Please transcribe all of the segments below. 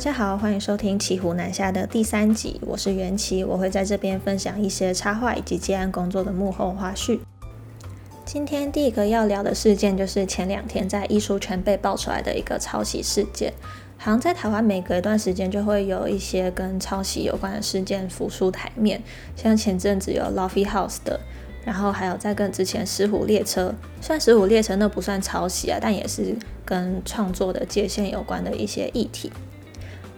大家好，欢迎收听《骑虎难下》的第三集，我是袁琪，我会在这边分享一些插画以及接案工作的幕后花絮。今天第一个要聊的事件，就是前两天在艺术圈被爆出来的一个抄袭事件。好像在台湾每隔一段时间就会有一些跟抄袭有关的事件浮出台面，像前阵子有 Lofi House 的，然后还有在跟之前石虎列车，虽然石虎列车那不算抄袭啊，但也是跟创作的界限有关的一些议题。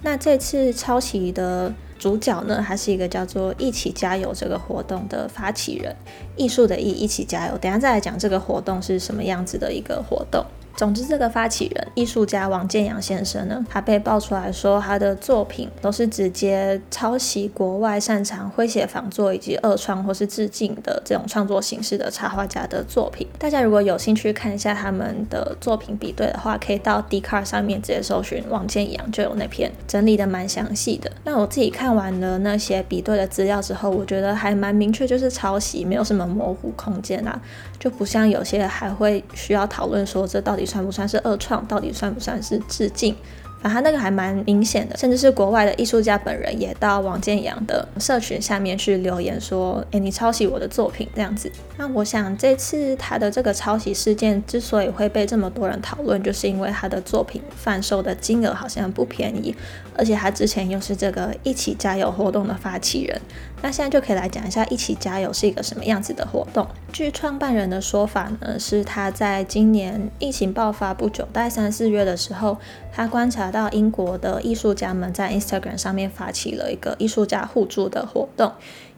那这次抄袭的主角呢，还是一个叫做“一起加油”这个活动的发起人，艺术的“艺”，一起加油。等下再来讲这个活动是什么样子的一个活动。总之，这个发起人艺术家王建阳先生呢，他被爆出来说他的作品都是直接抄袭国外擅长诙谐仿作以及二创或是致敬的这种创作形式的插画家的作品。大家如果有兴趣看一下他们的作品比对的话，可以到 d c a r 上面直接搜寻王建阳，就有那篇整理的蛮详细的。那我自己看完了那些比对的资料之后，我觉得还蛮明确，就是抄袭，没有什么模糊空间啊，就不像有些还会需要讨论说这到底。算不算是二创？到底算不算是致敬？反正那个还蛮明显的，甚至是国外的艺术家本人也到王建阳的社群下面去留言说：“诶，你抄袭我的作品这样子。”那我想这次他的这个抄袭事件之所以会被这么多人讨论，就是因为他的作品贩售的金额好像不便宜，而且他之前又是这个一起加油活动的发起人。那现在就可以来讲一下一起加油是一个什么样子的活动。据创办人的说法呢，是他在今年疫情爆发不久，大概三四月的时候，他观察到英国的艺术家们在 Instagram 上面发起了一个艺术家互助的活动。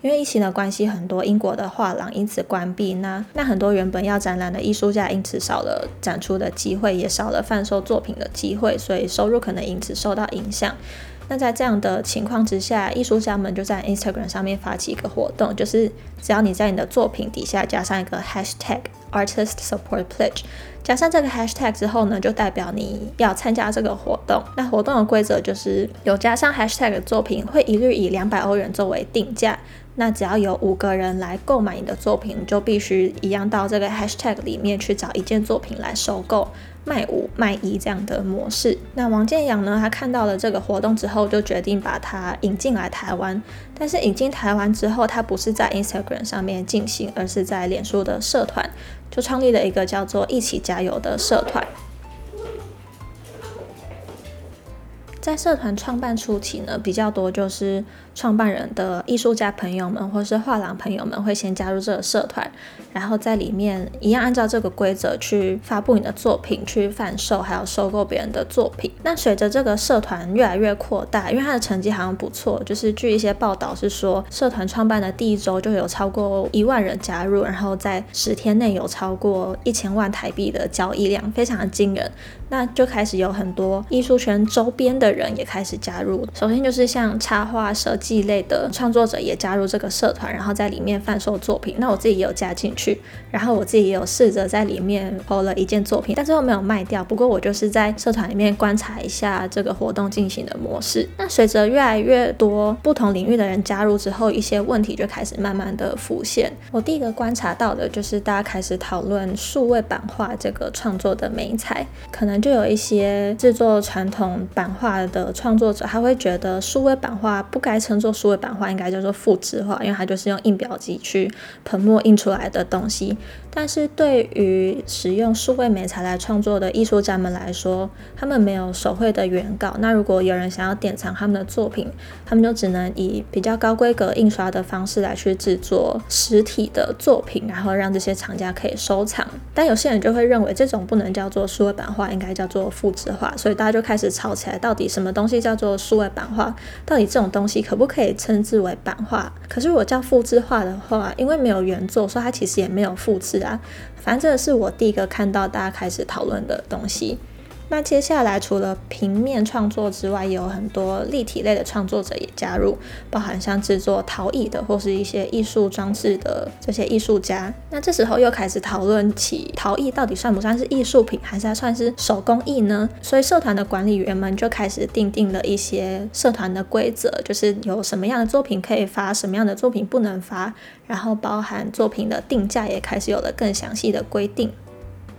因为疫情的关系，很多英国的画廊因此关闭，那那很多原本要展览的艺术家因此少了展出的机会，也少了贩售作品的机会，所以收入可能因此受到影响。那在这样的情况之下，艺术家们就在 Instagram 上面发起一个活动，就是只要你在你的作品底下加上一个 Hashtag Artist Support Pledge，加上这个 Hashtag 之后呢，就代表你要参加这个活动。那活动的规则就是有加上 Hashtag 的作品会一律以两百欧元作为定价。那只要有五个人来购买你的作品，就必须一样到这个 Hashtag 里面去找一件作品来收购。卖五卖一这样的模式。那王建阳呢？他看到了这个活动之后，就决定把它引进来台湾。但是引进台湾之后，他不是在 Instagram 上面进行，而是在脸书的社团，就创立了一个叫做“一起加油”的社团。在社团创办初期呢，比较多就是创办人的艺术家朋友们或是画廊朋友们会先加入这个社团，然后在里面一样按照这个规则去发布你的作品，去贩售，还有收购别人的作品。那随着这个社团越来越扩大，因为它的成绩好像不错，就是据一些报道是说，社团创办的第一周就有超过一万人加入，然后在十天内有超过一千万台币的交易量，非常的惊人。那就开始有很多艺术圈周边的人也开始加入。首先就是像插画设计类的创作者也加入这个社团，然后在里面贩售作品。那我自己也有加进去，然后我自己也有试着在里面抛了一件作品，但最后没有卖掉。不过我就是在社团里面观察一下这个活动进行的模式。那随着越来越多不同领域的人加入之后，一些问题就开始慢慢的浮现。我第一个观察到的就是大家开始讨论数位版画这个创作的美材，可能。就有一些制作传统版画的创作者，他会觉得数位版画不该称作数位版画，应该叫做复制画，因为它就是用印表机去喷墨印出来的东西。但是对于使用数位美材来创作的艺术家们来说，他们没有手绘的原稿。那如果有人想要典藏他们的作品，他们就只能以比较高规格印刷的方式来去制作实体的作品，然后让这些厂家可以收藏。但有些人就会认为这种不能叫做数位版画，应该叫做复制画。所以大家就开始吵起来，到底什么东西叫做数位版画？到底这种东西可不可以称之为版画？可是如果叫复制画的话，因为没有原作，所以它其实也没有复制。啊，反正这是我第一个看到大家开始讨论的东西。那接下来除了平面创作之外，也有很多立体类的创作者也加入，包含像制作陶艺的或是一些艺术装置的这些艺术家。那这时候又开始讨论起陶艺到底算不算是艺术品，还是算是手工艺呢？所以社团的管理员们就开始定定了一些社团的规则，就是有什么样的作品可以发，什么样的作品不能发，然后包含作品的定价也开始有了更详细的规定。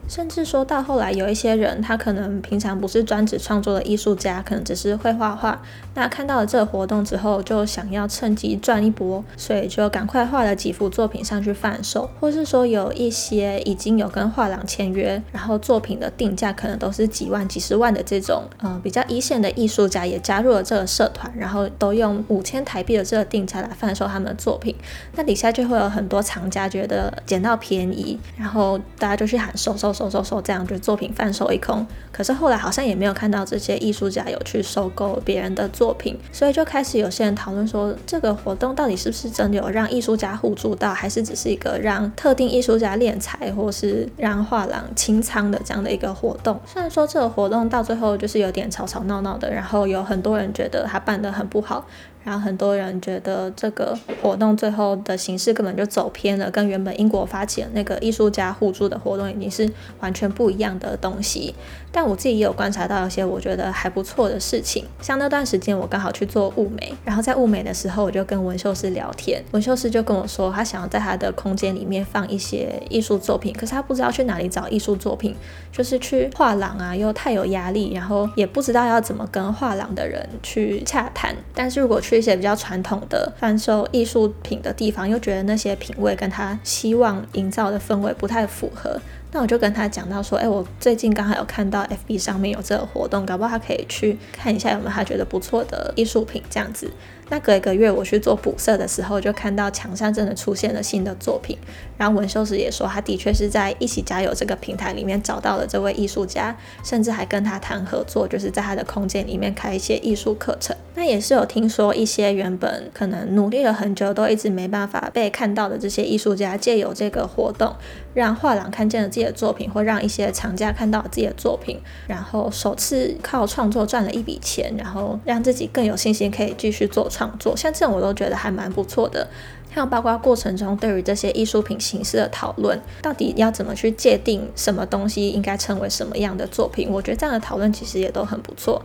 甚至说到后来，有一些人他可能平常不是专职创作的艺术家，可能只是会画画。那看到了这个活动之后，就想要趁机赚一波，所以就赶快画了几幅作品上去贩售。或是说有一些已经有跟画廊签约，然后作品的定价可能都是几万、几十万的这种，呃，比较一线的艺术家也加入了这个社团，然后都用五千台币的这个定价来贩售他们的作品。那底下就会有很多藏家觉得捡到便宜，然后大家就去喊收收。收收收，这样就作品贩售一空。可是后来好像也没有看到这些艺术家有去收购别人的作品，所以就开始有些人讨论说，这个活动到底是不是真的有让艺术家互助到，还是只是一个让特定艺术家敛财，或是让画廊清仓的这样的一个活动？虽然说这个活动到最后就是有点吵吵闹闹的，然后有很多人觉得他办得很不好。然后很多人觉得这个活动最后的形式根本就走偏了，跟原本英国发起的那个艺术家互助的活动已经是完全不一样的东西。但我自己也有观察到一些我觉得还不错的事情，像那段时间我刚好去做物美，然后在物美的时候我就跟纹绣师聊天，纹绣师就跟我说他想要在他的空间里面放一些艺术作品，可是他不知道去哪里找艺术作品，就是去画廊啊又太有压力，然后也不知道要怎么跟画廊的人去洽谈。但是如果去一些比较传统的贩售艺术品的地方，又觉得那些品味跟他希望营造的氛围不太符合。那我就跟他讲到说，哎，我最近刚好有看到 FB 上面有这个活动，搞不好他可以去看一下有没有他觉得不错的艺术品这样子。那隔一个月我去做补色的时候，就看到墙上真的出现了新的作品。然后文修师也说，他的确是在一起加油这个平台里面找到了这位艺术家，甚至还跟他谈合作，就是在他的空间里面开一些艺术课程。那也是有听说一些原本可能努力了很久都一直没办法被看到的这些艺术家，借由这个活动，让画廊看见了自己的作品，或让一些藏家看到自己的作品，然后首次靠创作赚了一笔钱，然后让自己更有信心可以继续做。创作像这种我都觉得还蛮不错的，像包括过程中对于这些艺术品形式的讨论，到底要怎么去界定什么东西应该称为什么样的作品，我觉得这样的讨论其实也都很不错。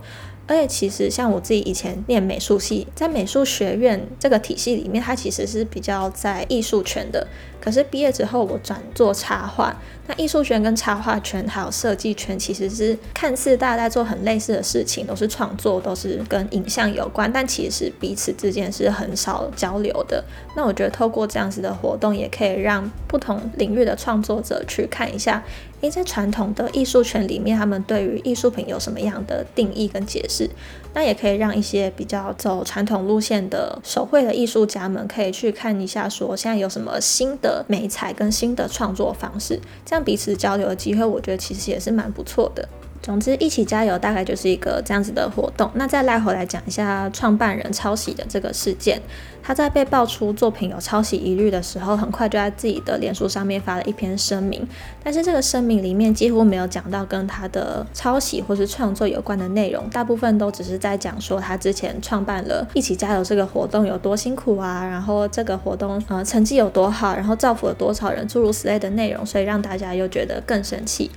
而且其实像我自己以前念美术系，在美术学院这个体系里面，它其实是比较在艺术圈的。可是毕业之后，我转做插画。那艺术圈跟插画圈还有设计圈，其实是看似大家在做很类似的事情，都是创作，都是跟影像有关，但其实彼此之间是很少交流的。那我觉得透过这样子的活动，也可以让不同领域的创作者去看一下。诶，在传统的艺术圈里面，他们对于艺术品有什么样的定义跟解释？那也可以让一些比较走传统路线的手绘的艺术家们，可以去看一下，说现在有什么新的美彩跟新的创作方式，这样彼此交流的机会，我觉得其实也是蛮不错的。总之，一起加油大概就是一个这样子的活动。那再拉回来讲一下创办人抄袭的这个事件。他在被爆出作品有抄袭疑虑的时候，很快就在自己的脸书上面发了一篇声明。但是这个声明里面几乎没有讲到跟他的抄袭或是创作有关的内容，大部分都只是在讲说他之前创办了一起加油这个活动有多辛苦啊，然后这个活动呃成绩有多好，然后造福了多少人，诸如此类的内容，所以让大家又觉得更生气。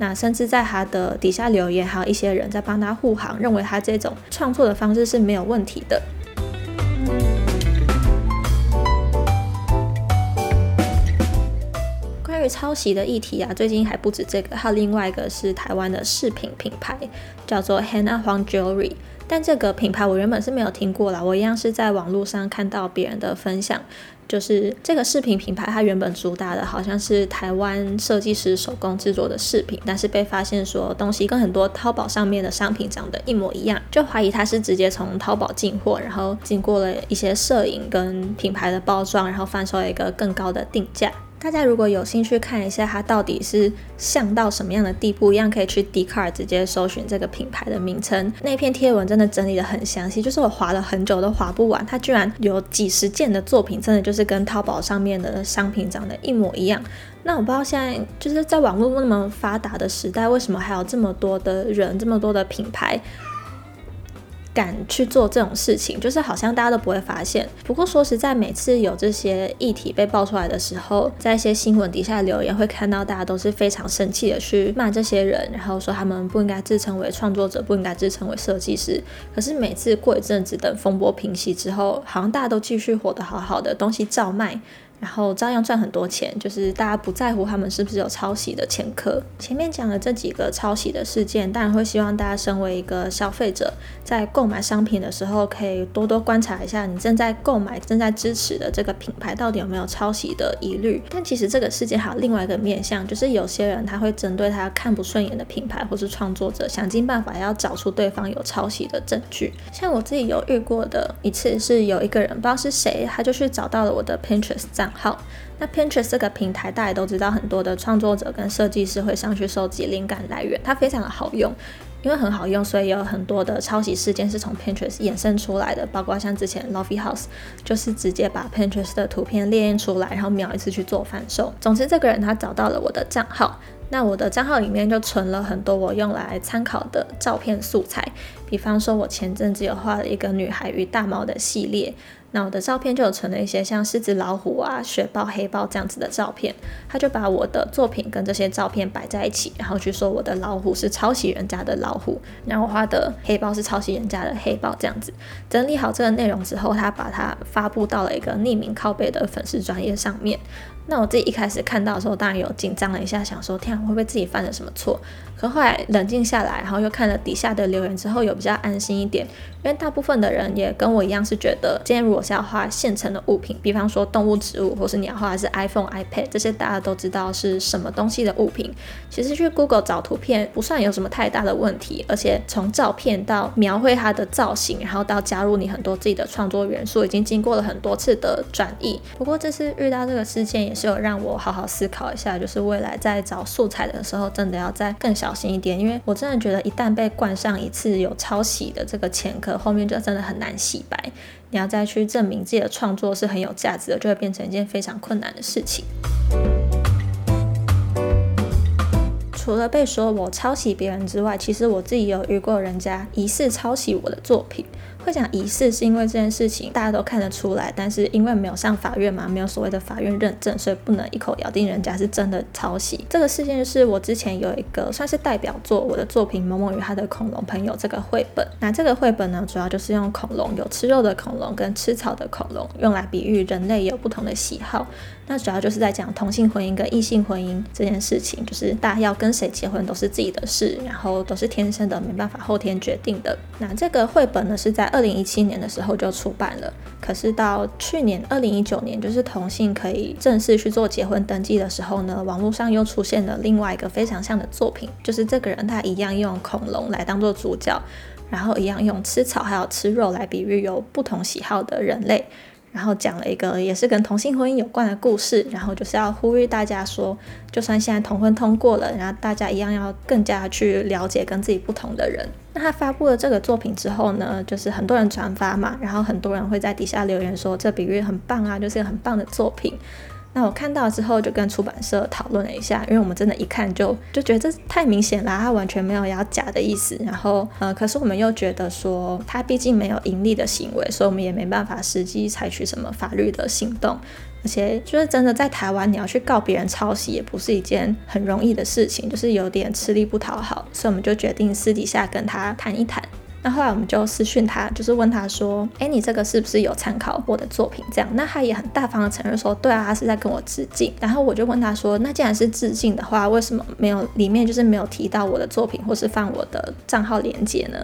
那甚至在他的底下留言，还有一些人在帮他护航，认为他这种创作的方式是没有问题的。关于抄袭的议题啊，最近还不止这个，还有另外一个是台湾的饰品品牌，叫做 Hannah Huang Jewelry。但这个品牌我原本是没有听过啦，我一样是在网络上看到别人的分享。就是这个饰品品牌，它原本主打的好像是台湾设计师手工制作的饰品，但是被发现说东西跟很多淘宝上面的商品长得一模一样，就怀疑它是直接从淘宝进货，然后经过了一些摄影跟品牌的包装，然后贩售一个更高的定价。大家如果有兴趣看一下它到底是像到什么样的地步，一样可以去 d c a r 直接搜寻这个品牌的名称。那篇贴文真的整理的很详细，就是我划了很久都划不完。它居然有几十件的作品，真的就是跟淘宝上面的商品长得一模一样。那我不知道现在就是在网络那么发达的时代，为什么还有这么多的人，这么多的品牌？敢去做这种事情，就是好像大家都不会发现。不过说实在，每次有这些议题被爆出来的时候，在一些新闻底下留言，会看到大家都是非常生气的去骂这些人，然后说他们不应该自称为创作者，不应该自称为设计师。可是每次过一阵子，等风波平息之后，好像大家都继续活得好好的，东西照卖。然后照样赚很多钱，就是大家不在乎他们是不是有抄袭的前科。前面讲了这几个抄袭的事件，当然会希望大家身为一个消费者，在购买商品的时候，可以多多观察一下你正在购买、正在支持的这个品牌到底有没有抄袭的疑虑。但其实这个事件还有另外一个面向，就是有些人他会针对他看不顺眼的品牌或是创作者，想尽办法要找出对方有抄袭的证据。像我自己有遇过的一次，是有一个人不知道是谁，他就去找到了我的 Pinterest 账号。那 Pinterest 这个平台大家都知道，很多的创作者跟设计师会上去收集灵感来源，它非常的好用。因为很好用，所以有很多的抄袭事件是从 Pinterest 衍生出来的，包括像之前 Lovey House 就是直接把 Pinterest 的图片列印出来，然后秒一次去做贩售。总之，这个人他找到了我的账号，那我的账号里面就存了很多我用来参考的照片素材，比方说我前阵子有画了一个女孩与大猫的系列。那我的照片就有存了一些像狮子、老虎啊、雪豹、黑豹这样子的照片，他就把我的作品跟这些照片摆在一起，然后去说我的老虎是抄袭人家的老虎，然后画的黑豹是抄袭人家的黑豹这样子。整理好这个内容之后，他把它发布到了一个匿名靠背的粉丝专业上面。那我自己一开始看到的时候，当然有紧张了一下，想说天啊，会不会自己犯了什么错？可后来冷静下来，然后又看了底下的留言之后，有比较安心一点。因为大部分的人也跟我一样，是觉得今天如果是要画现成的物品，比方说动物、植物，或是你要画的是 iPhone、iPad 这些，大家都知道是什么东西的物品。其实去 Google 找图片不算有什么太大的问题，而且从照片到描绘它的造型，然后到加入你很多自己的创作元素，已经经过了很多次的转译。不过这次遇到这个事件，也是有让我好好思考一下，就是未来在找素材的时候，真的要再更小心一点，因为我真的觉得一旦被冠上一次有抄袭的这个前科。后面就真的很难洗白，你要再去证明自己的创作是很有价值的，就会变成一件非常困难的事情。除了被说我抄袭别人之外，其实我自己有遇过人家疑似抄袭我的作品。会讲疑似是因为这件事情大家都看得出来，但是因为没有上法院嘛，没有所谓的法院认证，所以不能一口咬定人家是真的抄袭。这个事件是我之前有一个算是代表作，我的作品《某某与他的恐龙朋友》这个绘本。那这个绘本呢，主要就是用恐龙，有吃肉的恐龙跟吃草的恐龙，用来比喻人类有不同的喜好。那主要就是在讲同性婚姻跟异性婚姻这件事情，就是大家要跟谁结婚都是自己的事，然后都是天生的，没办法后天决定的。那这个绘本呢，是在二二零一七年的时候就出版了，可是到去年二零一九年，就是同性可以正式去做结婚登记的时候呢，网络上又出现了另外一个非常像的作品，就是这个人他一样用恐龙来当做主角，然后一样用吃草还有吃肉来比喻有不同喜好的人类。然后讲了一个也是跟同性婚姻有关的故事，然后就是要呼吁大家说，就算现在同婚通过了，然后大家一样要更加去了解跟自己不同的人。那他发布了这个作品之后呢，就是很多人转发嘛，然后很多人会在底下留言说这比喻很棒啊，就是很棒的作品。那我看到之后就跟出版社讨论了一下，因为我们真的一看就就觉得这太明显了，它完全没有要假的意思。然后呃，可是我们又觉得说它毕竟没有盈利的行为，所以我们也没办法实际采取什么法律的行动。而且就是真的在台湾，你要去告别人抄袭也不是一件很容易的事情，就是有点吃力不讨好。所以我们就决定私底下跟他谈一谈。那后来我们就私讯他，就是问他说：“哎，你这个是不是有参考我的作品？”这样，那他也很大方的承认说：“对啊，他是在跟我致敬。”然后我就问他说：“那既然是致敬的话，为什么没有里面就是没有提到我的作品，或是放我的账号链接呢？”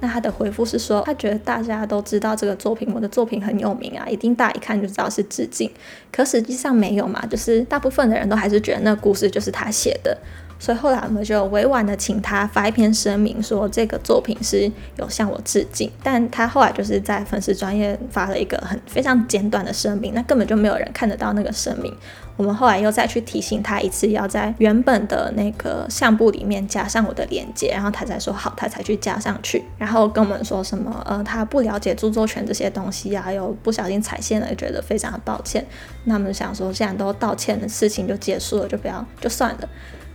那他的回复是说：“他觉得大家都知道这个作品，我的作品很有名啊，一定大家一看就知道是致敬。可实际上没有嘛，就是大部分的人都还是觉得那故事就是他写的。”所以后来我们就委婉的请他发一篇声明，说这个作品是有向我致敬。但他后来就是在粉丝专业发了一个很非常简短的声明，那根本就没有人看得到那个声明。我们后来又再去提醒他一次，要在原本的那个相簿里面加上我的链接，然后他才说好，他才去加上去。然后跟我们说什么，呃，他不了解著作权这些东西啊，又不小心踩线了，觉得非常的抱歉。那我们想说，既然都道歉的事情就结束了，就不要 就算了。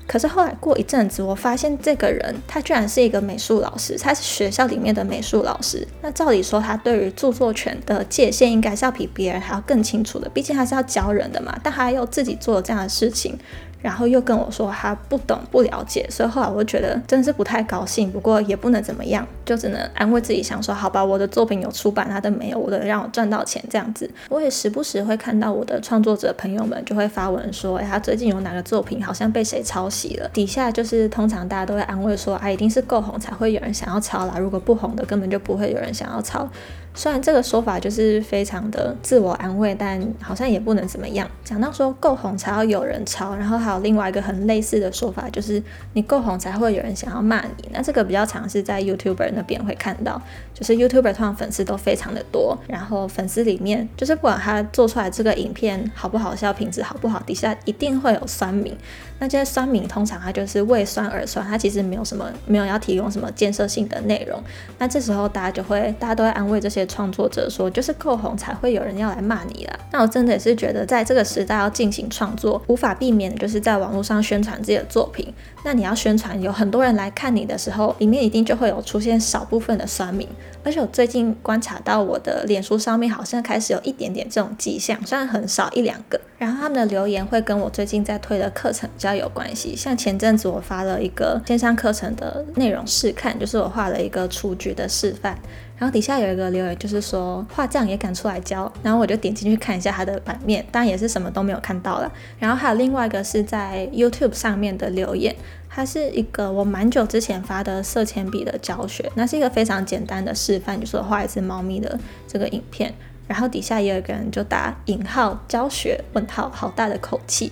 可是后来过一阵子，我发现这个人他居然是一个美术老师，他是学校里面的美术老师。那照理说，他对于著作权的界限应该是要比别人还要更清楚的，毕竟他是要教人的嘛。但他又自己做了这样的事情。然后又跟我说他不懂不了解，所以后来我就觉得真是不太高兴。不过也不能怎么样，就只能安慰自己，想说好吧，我的作品有出版，他的没有，我的让我赚到钱这样子。我也时不时会看到我的创作者朋友们就会发文说，哎，他最近有哪个作品好像被谁抄袭了。底下就是通常大家都会安慰说，啊，一定是够红才会有人想要抄啦，如果不红的根本就不会有人想要抄。虽然这个说法就是非常的自我安慰，但好像也不能怎么样。讲到说够红才要有人抄，然后还有另外一个很类似的说法，就是你够红才会有人想要骂你。那这个比较常是在 YouTuber 那边会看到，就是 YouTuber 通常粉丝都非常的多，然后粉丝里面就是不管他做出来这个影片好不好笑，品质好不好，底下一定会有酸民。那这些酸民通常他就是为酸而酸，他其实没有什么没有要提供什么建设性的内容。那这时候大家就会大家都会安慰这些。创作者说，就是够红才会有人要来骂你啦。那我真的也是觉得，在这个时代要进行创作，无法避免的就是在网络上宣传自己的作品。那你要宣传有很多人来看你的时候，里面一定就会有出现少部分的酸民。而且我最近观察到，我的脸书上面好像开始有一点点这种迹象，虽然很少一两个。然后他们的留言会跟我最近在推的课程比较有关系。像前阵子我发了一个线上课程的内容试看，就是我画了一个雏菊的示范。然后底下有一个留言，就是说画这样也敢出来教，然后我就点进去看一下它的版面，当然也是什么都没有看到了。然后还有另外一个是在 YouTube 上面的留言，它是一个我蛮久之前发的色铅笔的教学，那是一个非常简单的示范，就是我画一只猫咪的这个影片。然后底下也有一个人就打引号教学问号，好大的口气。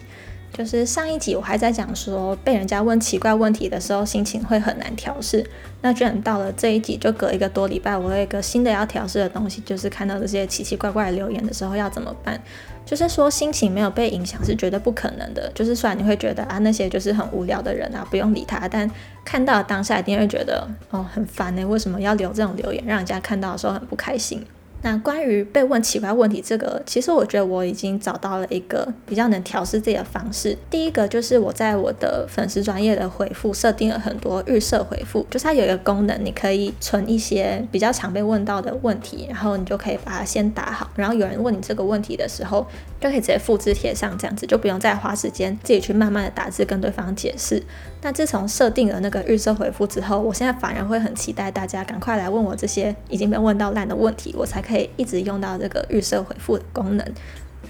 就是上一集我还在讲说被人家问奇怪问题的时候心情会很难调试，那居然到了这一集就隔一个多礼拜，我有一个新的要调试的东西，就是看到这些奇奇怪怪的留言的时候要怎么办？就是说心情没有被影响是绝对不可能的。就是虽然你会觉得啊那些就是很无聊的人啊不用理他，但看到当下一定会觉得哦很烦呢，为什么要留这种留言，让人家看到的时候很不开心。那关于被问奇怪问题这个，其实我觉得我已经找到了一个比较能调试自己的方式。第一个就是我在我的粉丝专业的回复设定了很多预设回复，就是它有一个功能，你可以存一些比较常被问到的问题，然后你就可以把它先打好，然后有人问你这个问题的时候，就可以直接复制贴上，这样子就不用再花时间自己去慢慢的打字跟对方解释。那自从设定了那个预设回复之后，我现在反而会很期待大家赶快来问我这些已经被问到烂的问题，我才可可以一直用到这个预设回复的功能。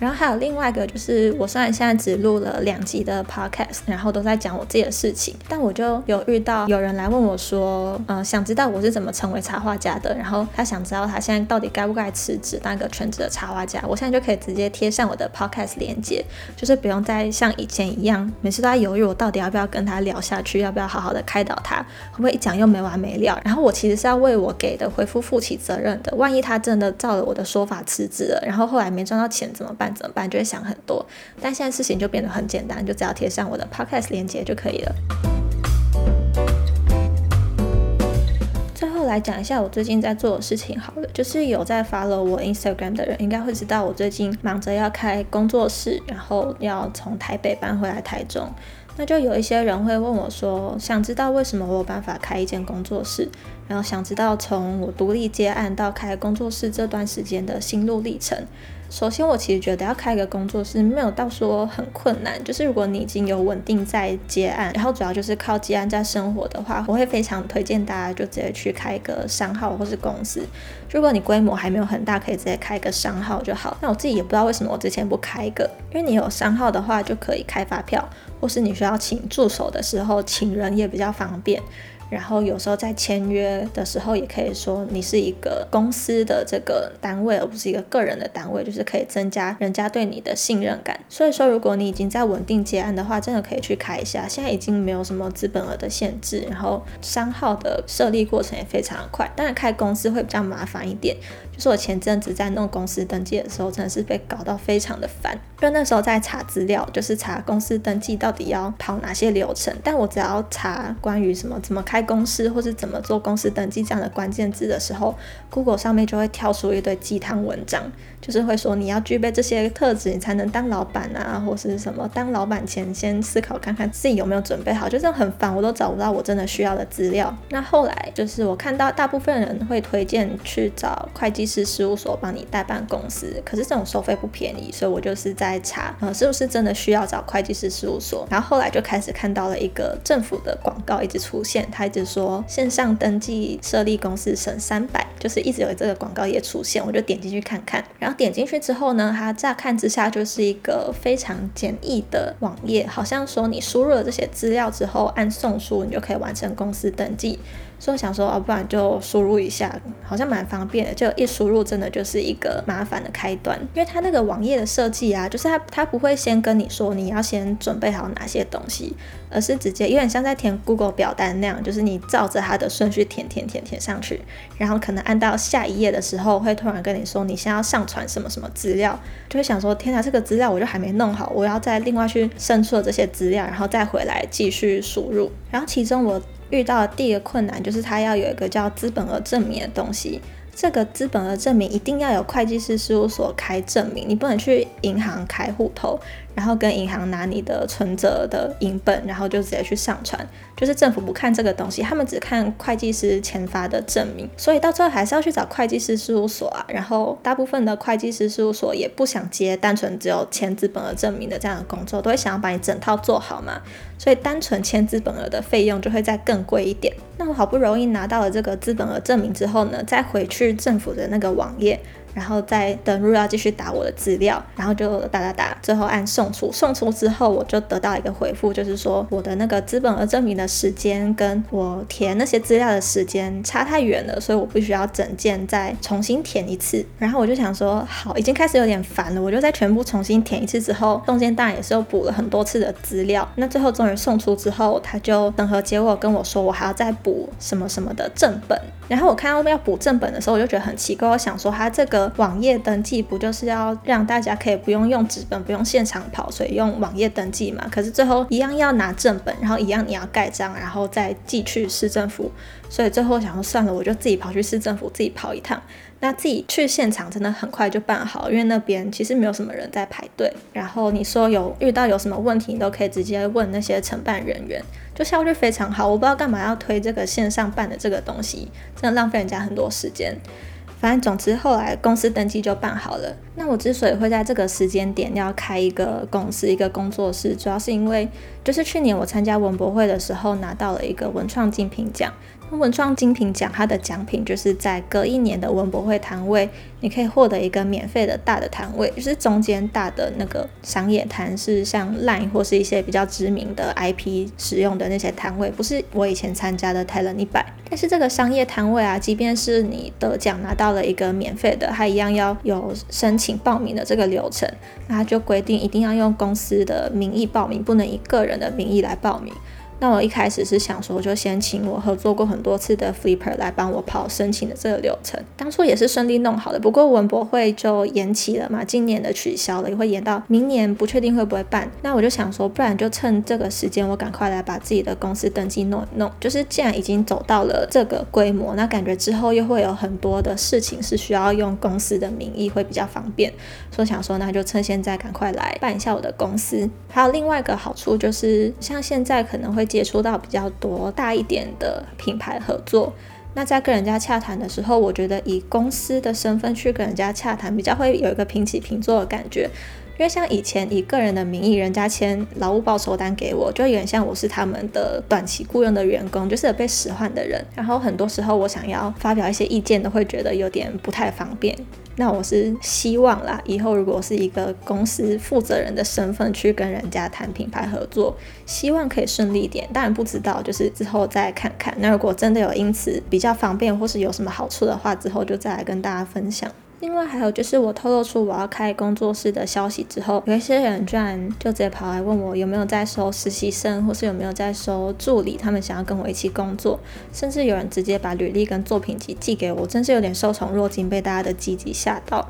然后还有另外一个，就是我虽然现在只录了两集的 podcast，然后都在讲我自己的事情，但我就有遇到有人来问我说，嗯，想知道我是怎么成为插画家的，然后他想知道他现在到底该不该辞职当一个全职的插画家，我现在就可以直接贴上我的 podcast 链接，就是不用再像以前一样，每次都在犹豫我到底要不要跟他聊下去，要不要好好的开导他，会不会一讲又没完没了，然后我其实是要为我给的回复负起责任的，万一他真的照了我的说法辞职了，然后后来没赚到钱怎么办？怎么办？就会想很多，但现在事情就变得很简单，就只要贴上我的 podcast 链接就可以了。最后来讲一下我最近在做的事情好了，就是有在 follow 我 Instagram 的人应该会知道，我最近忙着要开工作室，然后要从台北搬回来台中。那就有一些人会问我说，想知道为什么我有办法开一间工作室，然后想知道从我独立接案到开工作室这段时间的心路历程。首先，我其实觉得要开一个工作室没有到说很困难，就是如果你已经有稳定在接案，然后主要就是靠接案在生活的话，我会非常推荐大家就直接去开一个商号或是公司。如果你规模还没有很大，可以直接开一个商号就好。那我自己也不知道为什么我之前不开一个，因为你有商号的话就可以开发票，或是你需要请助手的时候，请人也比较方便。然后有时候在签约的时候，也可以说你是一个公司的这个单位，而不是一个个人的单位，就是可以增加人家对你的信任感。所以说，如果你已经在稳定结案的话，真的可以去开一下。现在已经没有什么资本额的限制，然后商号的设立过程也非常快。当然，开公司会比较麻烦一点。就是我前阵子在弄公司登记的时候，真的是被搞到非常的烦。就那时候在查资料，就是查公司登记到底要跑哪些流程。但我只要查关于什么怎么开。公司或是怎么做公司登记这样的关键字的时候，Google 上面就会跳出一堆鸡汤文章，就是会说你要具备这些特质，你才能当老板啊，或是什么当老板前先思考看看自己有没有准备好，就是很烦，我都找不到我真的需要的资料。那后来就是我看到大部分人会推荐去找会计师事务所帮你代办公司，可是这种收费不便宜，所以我就是在查，呃，是不是真的需要找会计师事务所？然后后来就开始看到了一个政府的广告一直出现，他直说线上登记设立公司省三百，就是一直有这个广告也出现，我就点进去看看。然后点进去之后呢，它乍看之下就是一个非常简易的网页，好像说你输入了这些资料之后按送出，你就可以完成公司登记。所以想说，哦，不然就输入一下，好像蛮方便的。就一输入，真的就是一个麻烦的开端。因为它那个网页的设计啊，就是它它不会先跟你说你要先准备好哪些东西，而是直接有点像在填 Google 表单那样，就是你照着它的顺序填填填填上去，然后可能按到下一页的时候，会突然跟你说你先要上传什么什么资料，就会想说，天哪，这个资料我就还没弄好，我要再另外去生出这些资料，然后再回来继续输入。然后其中我。遇到的第一个困难就是，他要有一个叫资本额证明的东西。这个资本额证明一定要有会计师事务所开证明，你不能去银行开户头。然后跟银行拿你的存折的银本，然后就直接去上传。就是政府不看这个东西，他们只看会计师签发的证明。所以到最后还是要去找会计师事务所啊。然后大部分的会计师事务所也不想接单纯只有签资本额证明的这样的工作，都会想要把你整套做好嘛。所以单纯签资本额的费用就会再更贵一点。那我好不容易拿到了这个资本额证明之后呢，再回去政府的那个网页。然后再登录要继续打我的资料，然后就打打打，最后按送出。送出之后，我就得到一个回复，就是说我的那个资本额证明的时间跟我填那些资料的时间差太远了，所以我必须要整件再重新填一次。然后我就想说，好，已经开始有点烦了，我就再全部重新填一次之后，中间当然也是又补了很多次的资料。那最后终于送出之后，他就等和结果跟我说，我还要再补什么什么的正本。然后我看到要补正本的时候，我就觉得很奇怪。我想说，他这个网页登记不就是要让大家可以不用用纸本，不用现场跑，所以用网页登记嘛？可是最后一样要拿正本，然后一样你要盖章，然后再寄去市政府。所以最后想说算了，我就自己跑去市政府自己跑一趟。那自己去现场真的很快就办好，因为那边其实没有什么人在排队。然后你说有遇到有什么问题，你都可以直接问那些承办人员，就效率非常好。我不知道干嘛要推这个线上办的这个东西，真的浪费人家很多时间。反正总之后来公司登记就办好了。那我之所以会在这个时间点要开一个公司、一个工作室，主要是因为就是去年我参加文博会的时候拿到了一个文创精品奖。文创精品奖，它的奖品就是在隔一年的文博会摊位，你可以获得一个免费的大的摊位，就是中间大的那个商业摊，是像 LINE 或是一些比较知名的 IP 使用的那些摊位，不是我以前参加的 Talent 一百。但是这个商业摊位啊，即便是你得奖拿到了一个免费的，它一样要有申请报名的这个流程，那它就规定一定要用公司的名义报名，不能以个人的名义来报名。那我一开始是想说，就先请我合作过很多次的 Flipper 来帮我跑申请的这个流程。当初也是顺利弄好的，不过文博会就延期了嘛，今年的取消了，也会延到明年，不确定会不会办。那我就想说，不然就趁这个时间，我赶快来把自己的公司登记弄一弄。就是既然已经走到了这个规模，那感觉之后又会有很多的事情是需要用公司的名义，会比较方便。所以想说，那就趁现在赶快来办一下我的公司。还有另外一个好处就是，像现在可能会。接触到比较多大一点的品牌合作，那在跟人家洽谈的时候，我觉得以公司的身份去跟人家洽谈，比较会有一个平起平坐的感觉。因为像以前以个人的名义，人家签劳务报酬单给我，就有点像我是他们的短期雇佣的员工，就是被使唤的人。然后很多时候我想要发表一些意见，都会觉得有点不太方便。那我是希望啦，以后如果是一个公司负责人的身份去跟人家谈品牌合作，希望可以顺利一点。当然不知道，就是之后再看看。那如果真的有因此比较方便，或是有什么好处的话，之后就再来跟大家分享。另外还有就是，我透露出我要开工作室的消息之后，有一些人居然就直接跑来问我有没有在收实习生，或是有没有在收助理，他们想要跟我一起工作，甚至有人直接把履历跟作品集寄给我，真是有点受宠若惊，被大家的积极吓到。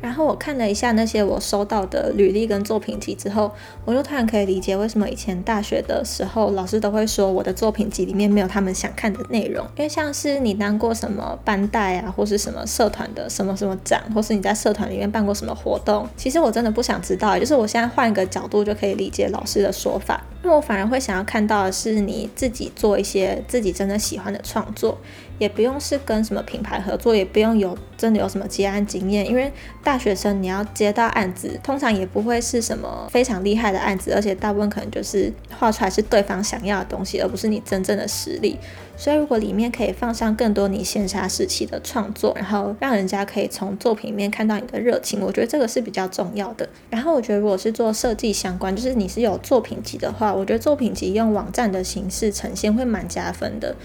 然后我看了一下那些我收到的履历跟作品集之后，我就突然可以理解为什么以前大学的时候老师都会说我的作品集里面没有他们想看的内容，因为像是你当过什么班带啊，或是什么社团的什么什么展，或是你在社团里面办过什么活动，其实我真的不想知道，就是我现在换一个角度就可以理解老师的说法，因为我反而会想要看到的是你自己做一些自己真的喜欢的创作。也不用是跟什么品牌合作，也不用有真的有什么接案经验，因为大学生你要接到案子，通常也不会是什么非常厉害的案子，而且大部分可能就是画出来是对方想要的东西，而不是你真正的实力。所以如果里面可以放上更多你线下时期的创作，然后让人家可以从作品里面看到你的热情，我觉得这个是比较重要的。然后我觉得如果是做设计相关，就是你是有作品集的话，我觉得作品集用网站的形式呈现会蛮加分的。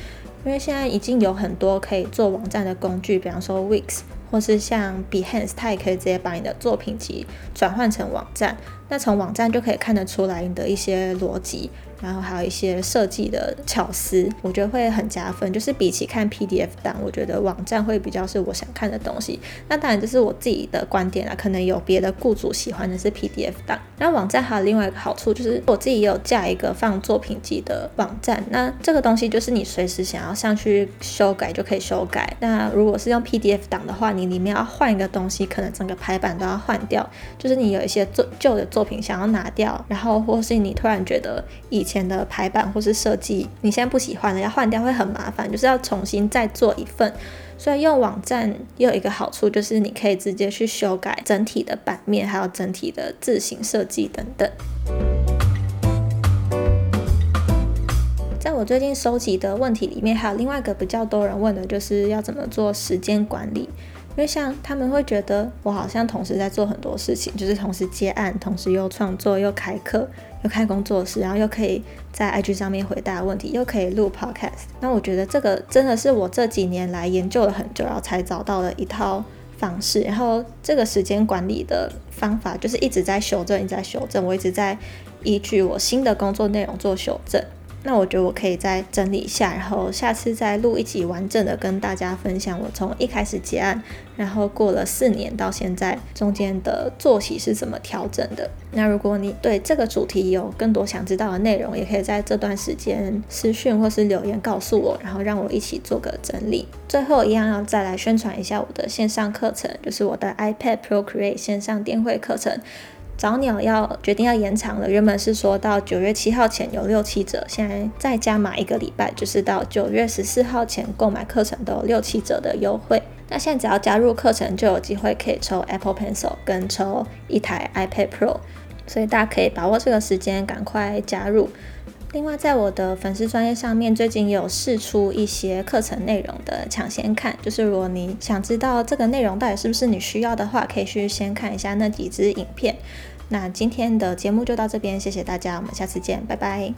因为现在已经有很多可以做网站的工具，比方说 Wix，或是像 Behance，它也可以直接把你的作品集转换成网站。那从网站就可以看得出来你的一些逻辑。然后还有一些设计的巧思，我觉得会很加分。就是比起看 PDF 档，我觉得网站会比较是我想看的东西。那当然这是我自己的观点啦，可能有别的雇主喜欢的是 PDF 档。然后网站还有另外一个好处，就是我自己也有架一个放作品集的网站。那这个东西就是你随时想要上去修改就可以修改。那如果是用 PDF 档的话，你里面要换一个东西，可能整个排版都要换掉。就是你有一些作旧的作品想要拿掉，然后或是你突然觉得以前前的排版或是设计，你现在不喜欢了，要换掉会很麻烦，就是要重新再做一份。所以用网站也有一个好处，就是你可以直接去修改整体的版面，还有整体的字形设计等等。在我最近收集的问题里面，还有另外一个比较多人问的，就是要怎么做时间管理。因为像他们会觉得我好像同时在做很多事情，就是同时接案，同时又创作，又开课，又开工作室，然后又可以在 IG 上面回答问题，又可以录 Podcast。那我觉得这个真的是我这几年来研究了很久，然后才找到了一套方式。然后这个时间管理的方法就是一直在修正，一直在修正，我一直在依据我新的工作内容做修正。那我觉得我可以再整理一下，然后下次再录一集完整的跟大家分享我从一开始结案，然后过了四年到现在中间的作息是怎么调整的。那如果你对这个主题有更多想知道的内容，也可以在这段时间私讯或是留言告诉我，然后让我一起做个整理。最后一样要再来宣传一下我的线上课程，就是我的 iPad Procreate 线上电绘课程。早鸟要决定要延长了，原本是说到九月七号前有六七折，现在再加码一个礼拜，就是到九月十四号前购买课程都有六七折的优惠。那现在只要加入课程，就有机会可以抽 Apple Pencil 跟抽一台 iPad Pro，所以大家可以把握这个时间赶快加入。另外，在我的粉丝专业上面，最近有试出一些课程内容的抢先看，就是如果你想知道这个内容到底是不是你需要的话，可以去先看一下那几支影片。那今天的节目就到这边，谢谢大家，我们下次见，拜拜。